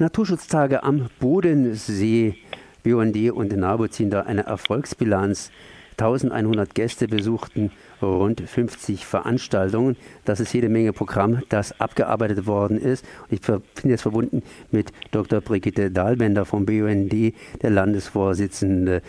Naturschutztage am Bodensee. BUND und NABU ziehen da eine Erfolgsbilanz. 1100 Gäste besuchten rund 50 Veranstaltungen. Das ist jede Menge Programm, das abgearbeitet worden ist. Ich bin jetzt verbunden mit Dr. Brigitte Dahlbender vom BUND, der Landesvorsitzende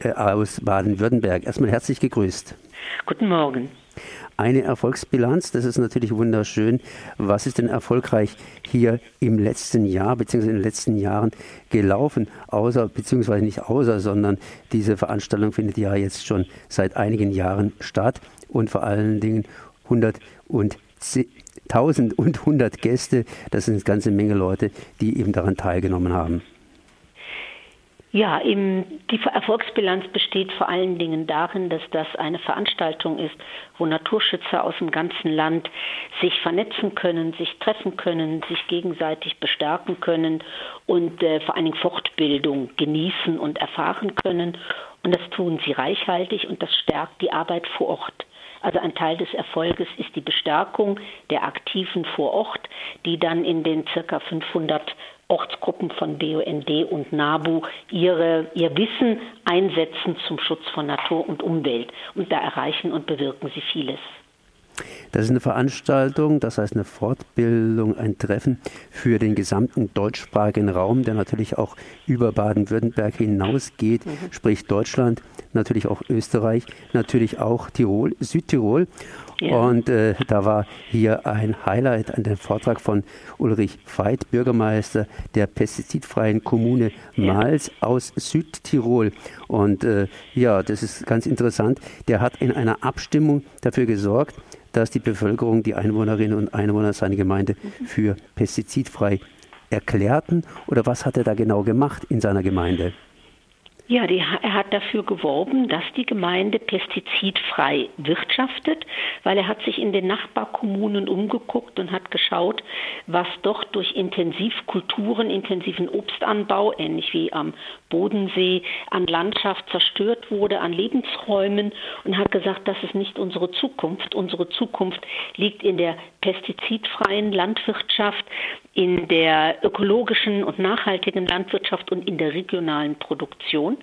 äh, aus Baden-Württemberg. Erstmal herzlich gegrüßt. Guten Morgen eine Erfolgsbilanz. Das ist natürlich wunderschön. Was ist denn erfolgreich hier im letzten Jahr bzw. in den letzten Jahren gelaufen? Außer, beziehungsweise nicht außer, sondern diese Veranstaltung findet ja jetzt schon seit einigen Jahren statt und vor allen Dingen 100 und 1000 und 100 Gäste. Das sind eine ganze Menge Leute, die eben daran teilgenommen haben. Ja, im, die Erfolgsbilanz besteht vor allen Dingen darin, dass das eine Veranstaltung ist, wo Naturschützer aus dem ganzen Land sich vernetzen können, sich treffen können, sich gegenseitig bestärken können und äh, vor allen Dingen Fortbildung genießen und erfahren können. Und das tun sie reichhaltig und das stärkt die Arbeit vor Ort. Also ein Teil des Erfolges ist die Bestärkung der Aktiven vor Ort, die dann in den circa 500 Ortsgruppen von BUND und NABU ihre, ihr Wissen einsetzen zum Schutz von Natur und Umwelt. Und da erreichen und bewirken sie vieles. Das ist eine Veranstaltung, das heißt eine Fortbildung, ein Treffen für den gesamten deutschsprachigen Raum, der natürlich auch über Baden-Württemberg hinausgeht, mhm. sprich Deutschland, natürlich auch Österreich, natürlich auch Tirol, Südtirol. Ja. Und äh, da war hier ein Highlight an dem Vortrag von Ulrich Veit, Bürgermeister der pestizidfreien Kommune Mals ja. aus Südtirol. Und äh, ja, das ist ganz interessant. Der hat in einer Abstimmung dafür gesorgt, dass die Bevölkerung, die Einwohnerinnen und Einwohner seiner Gemeinde für pestizidfrei erklärten. Oder was hat er da genau gemacht in seiner Gemeinde? Ja, die, er hat dafür geworben, dass die Gemeinde pestizidfrei wirtschaftet, weil er hat sich in den Nachbarkommunen umgeguckt und hat geschaut, was doch durch Intensivkulturen, intensiven Obstanbau, ähnlich wie am Bodensee, an Landschaft zerstört wurde, an Lebensräumen und hat gesagt, das ist nicht unsere Zukunft. Unsere Zukunft liegt in der pestizidfreien Landwirtschaft, in der ökologischen und nachhaltigen Landwirtschaft und in der regionalen Produktion.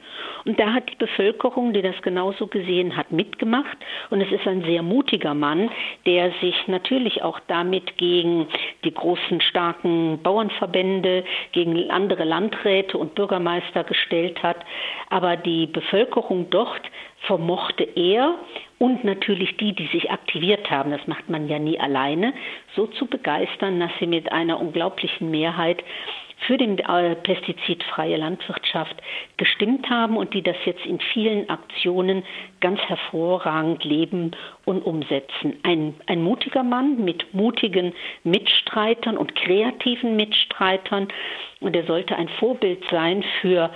Und da hat die Bevölkerung, die das genauso gesehen hat, mitgemacht. Und es ist ein sehr mutiger Mann, der sich natürlich auch damit gegen die großen, starken Bauernverbände, gegen andere Landräte und Bürgermeister gestellt hat. Aber die Bevölkerung dort vermochte er und natürlich die, die sich aktiviert haben, das macht man ja nie alleine, so zu begeistern, dass sie mit einer unglaublichen Mehrheit für die äh, pestizidfreie Landwirtschaft gestimmt haben und die das jetzt in vielen Aktionen ganz hervorragend leben und umsetzen. Ein, ein mutiger Mann mit mutigen Mitstreitern und kreativen Mitstreitern und er sollte ein Vorbild sein für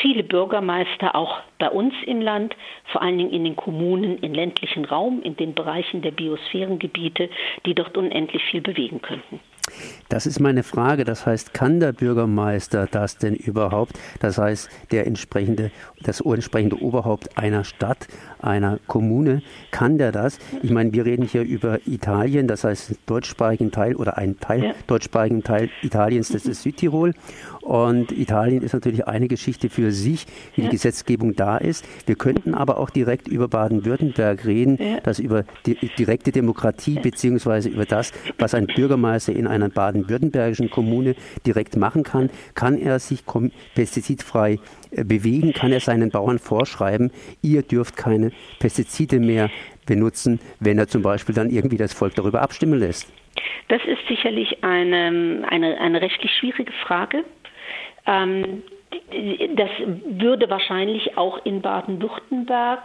viele Bürgermeister auch bei uns im Land, vor allen Dingen in den Kommunen, im ländlichen Raum, in den Bereichen der Biosphärengebiete, die dort unendlich viel bewegen könnten. Das ist meine Frage. Das heißt, kann der Bürgermeister das denn überhaupt? Das heißt, der entsprechende, das entsprechende Oberhaupt einer Stadt, einer Kommune, kann der das? Ich meine, wir reden hier über Italien, das heißt, deutschsprachigen Teil oder einen Teil ja. deutschsprachigen Teil Italiens, das ist Südtirol. Und Italien ist natürlich eine Geschichte für sich, wie ja. die Gesetzgebung da ist. Wir könnten aber auch direkt über Baden-Württemberg reden, ja. dass über die direkte Demokratie beziehungsweise über das, was ein Bürgermeister in einer baden-württembergischen Kommune direkt machen kann, kann er sich pestizidfrei äh, bewegen, kann er seinen Bauern vorschreiben, ihr dürft keine Pestizide mehr benutzen, wenn er zum Beispiel dann irgendwie das Volk darüber abstimmen lässt. Das ist sicherlich eine, eine, eine rechtlich schwierige Frage. Ähm, das würde wahrscheinlich auch in Baden-Württemberg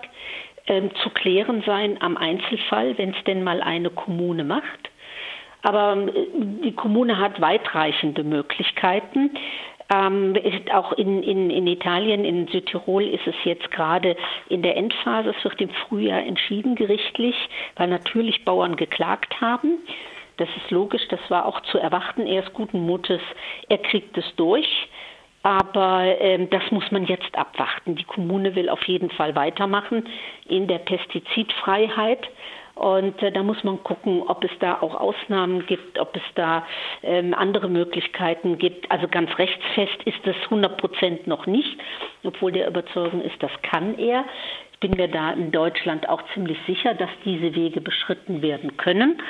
ähm, zu klären sein am Einzelfall, wenn es denn mal eine Kommune macht. Aber äh, die Kommune hat weitreichende Möglichkeiten. Ähm, auch in, in, in Italien, in Südtirol ist es jetzt gerade in der Endphase. Es wird im Frühjahr entschieden gerichtlich, weil natürlich Bauern geklagt haben. Das ist logisch, das war auch zu erwarten. Er ist guten Mutes, er kriegt es durch. Aber ähm, das muss man jetzt abwarten. Die Kommune will auf jeden Fall weitermachen in der Pestizidfreiheit. Und äh, da muss man gucken, ob es da auch Ausnahmen gibt, ob es da ähm, andere Möglichkeiten gibt. Also ganz rechtsfest ist das 100 Prozent noch nicht, obwohl der Überzeugung ist, das kann er. Ich bin mir da in Deutschland auch ziemlich sicher, dass diese Wege beschritten werden können.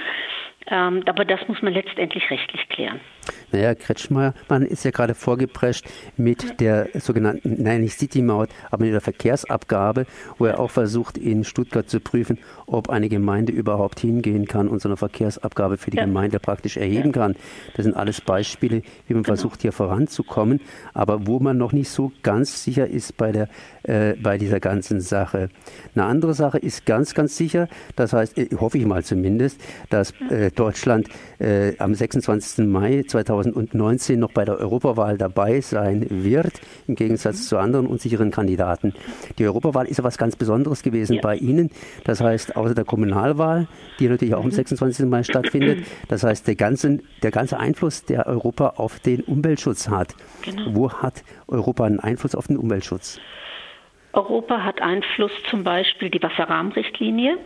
Ähm, aber das muss man letztendlich rechtlich klären. Naja, Kretschmer, man ist ja gerade vorgeprescht mit der sogenannten, nein, nicht City-Maut, aber mit der Verkehrsabgabe, wo er auch versucht, in Stuttgart zu prüfen, ob eine Gemeinde überhaupt hingehen kann und so eine Verkehrsabgabe für die ja. Gemeinde praktisch erheben ja. kann. Das sind alles Beispiele, wie man genau. versucht, hier voranzukommen, aber wo man noch nicht so ganz sicher ist bei, der, äh, bei dieser ganzen Sache. Eine andere Sache ist ganz, ganz sicher, das heißt, äh, hoffe ich mal zumindest, dass äh, Deutschland äh, am 26. Mai 2019 noch bei der Europawahl dabei sein wird, im Gegensatz mhm. zu anderen unsicheren Kandidaten. Die Europawahl ist ja was ganz Besonderes gewesen ja. bei Ihnen. Das heißt, außer der Kommunalwahl, die natürlich auch am 26. Mhm. Mai stattfindet, das heißt, der ganze, der ganze Einfluss, der Europa auf den Umweltschutz hat. Genau. Wo hat Europa einen Einfluss auf den Umweltschutz? Europa hat Einfluss zum Beispiel die Wasserrahmenrichtlinie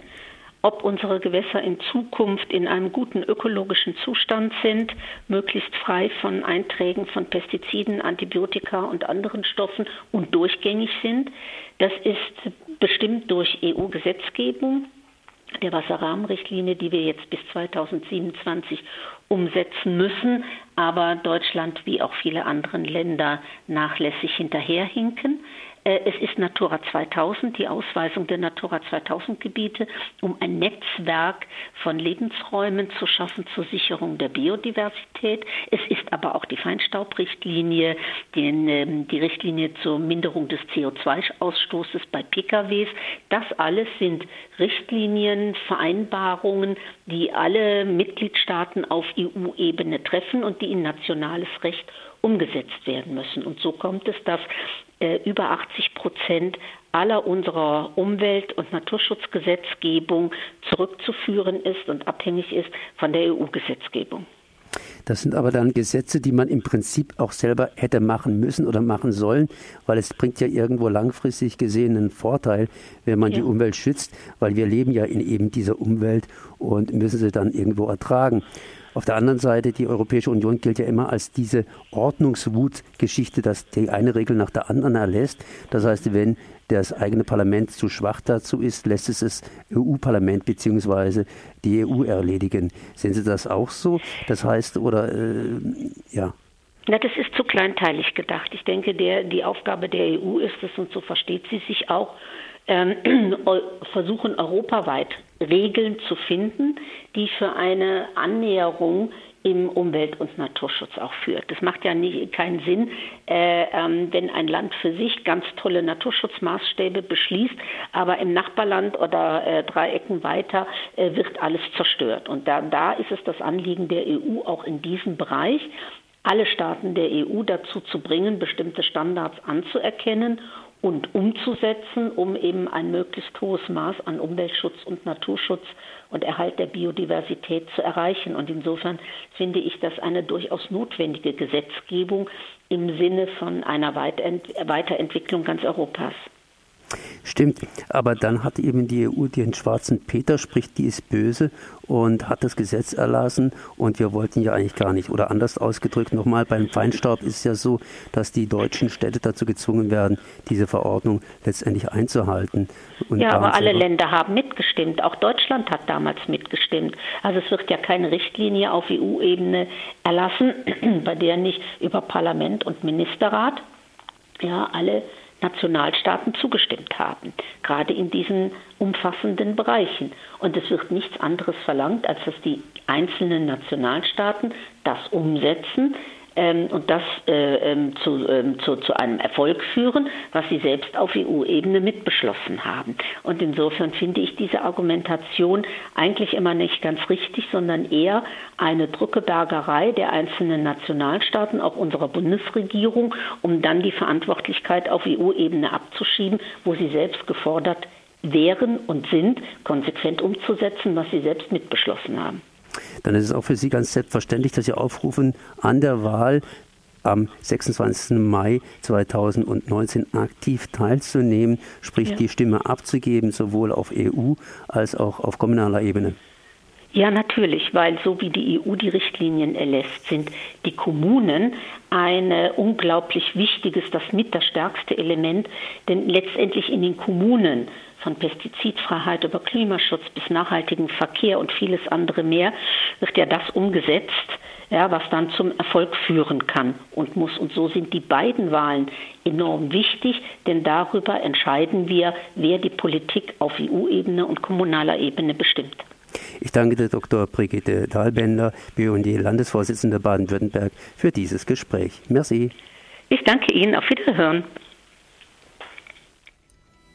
ob unsere Gewässer in Zukunft in einem guten ökologischen Zustand sind, möglichst frei von Einträgen von Pestiziden, Antibiotika und anderen Stoffen und durchgängig sind. Das ist bestimmt durch EU-Gesetzgebung der Wasserrahmenrichtlinie, die wir jetzt bis 2027 umsetzen müssen, aber Deutschland wie auch viele andere Länder nachlässig hinterherhinken. Äh, es ist Natura 2000, die Ausweisung der Natura 2000 Gebiete, um ein Netzwerk von Lebensräumen zu schaffen zur Sicherung der Biodiversität. Es ist aber auch die Feinstaubrichtlinie, den, ähm, die Richtlinie zur Minderung des CO2-Ausstoßes bei PKWs. Das alles sind Richtlinien, Vereinbarungen, die alle Mitgliedstaaten auf EU-Ebene treffen und die in nationales Recht umgesetzt werden müssen. Und so kommt es, dass äh, über 80 Prozent aller unserer Umwelt- und Naturschutzgesetzgebung zurückzuführen ist und abhängig ist von der EU-Gesetzgebung. Das sind aber dann Gesetze, die man im Prinzip auch selber hätte machen müssen oder machen sollen, weil es bringt ja irgendwo langfristig gesehen einen Vorteil, wenn man ja. die Umwelt schützt, weil wir leben ja in eben dieser Umwelt und müssen sie dann irgendwo ertragen. Auf der anderen Seite, die Europäische Union gilt ja immer als diese Ordnungswutgeschichte, dass die eine Regel nach der anderen erlässt. Das heißt, wenn das eigene Parlament zu schwach dazu ist, lässt es das EU-Parlament bzw. die EU erledigen. Sehen Sie das auch so? Das heißt, oder äh, ja. Na, das ist zu kleinteilig gedacht. Ich denke, der, die Aufgabe der EU ist es, und so versteht sie sich auch, versuchen europaweit Regeln zu finden, die für eine Annäherung im Umwelt- und Naturschutz auch führt. Das macht ja nie, keinen Sinn, äh, ähm, wenn ein Land für sich ganz tolle Naturschutzmaßstäbe beschließt, aber im Nachbarland oder äh, drei Ecken weiter äh, wird alles zerstört. Und da, da ist es das Anliegen der EU auch in diesem Bereich, alle Staaten der EU dazu zu bringen, bestimmte Standards anzuerkennen und umzusetzen, um eben ein möglichst hohes Maß an Umweltschutz und Naturschutz und Erhalt der Biodiversität zu erreichen. Und insofern finde ich das eine durchaus notwendige Gesetzgebung im Sinne von einer Weiterentwicklung ganz Europas. Stimmt, aber dann hat eben die EU den schwarzen Peter, sprich, die ist böse und hat das Gesetz erlassen und wir wollten ja eigentlich gar nicht. Oder anders ausgedrückt nochmal, beim Feinstaub ist es ja so, dass die deutschen Städte dazu gezwungen werden, diese Verordnung letztendlich einzuhalten. Ja, aber alle Länder haben mitgestimmt. Auch Deutschland hat damals mitgestimmt. Also es wird ja keine Richtlinie auf EU-Ebene erlassen, bei der nicht über Parlament und Ministerrat ja alle Nationalstaaten zugestimmt haben, gerade in diesen umfassenden Bereichen. Und es wird nichts anderes verlangt, als dass die einzelnen Nationalstaaten das umsetzen, ähm, und das äh, ähm, zu, ähm, zu, zu, einem Erfolg führen, was sie selbst auf EU-Ebene mitbeschlossen haben. Und insofern finde ich diese Argumentation eigentlich immer nicht ganz richtig, sondern eher eine Drückebergerei der einzelnen Nationalstaaten, auch unserer Bundesregierung, um dann die Verantwortlichkeit auf EU-Ebene abzuschieben, wo sie selbst gefordert wären und sind, konsequent umzusetzen, was sie selbst mitbeschlossen haben dann ist es auch für Sie ganz selbstverständlich, dass Sie aufrufen, an der Wahl am 26. Mai 2019 aktiv teilzunehmen, sprich ja. die Stimme abzugeben, sowohl auf EU als auch auf kommunaler Ebene. Ja, natürlich, weil so wie die EU die Richtlinien erlässt, sind die Kommunen ein unglaublich wichtiges, das mit das stärkste Element, denn letztendlich in den Kommunen von Pestizidfreiheit über Klimaschutz bis nachhaltigen Verkehr und vieles andere mehr wird ja das umgesetzt, ja, was dann zum Erfolg führen kann und muss. Und so sind die beiden Wahlen enorm wichtig, denn darüber entscheiden wir, wer die Politik auf EU-Ebene und kommunaler Ebene bestimmt. Ich danke der Dr. Brigitte Dahlbender, BUND-Landesvorsitzende Baden-Württemberg, für dieses Gespräch. Merci. Ich danke Ihnen. Auf Wiederhören.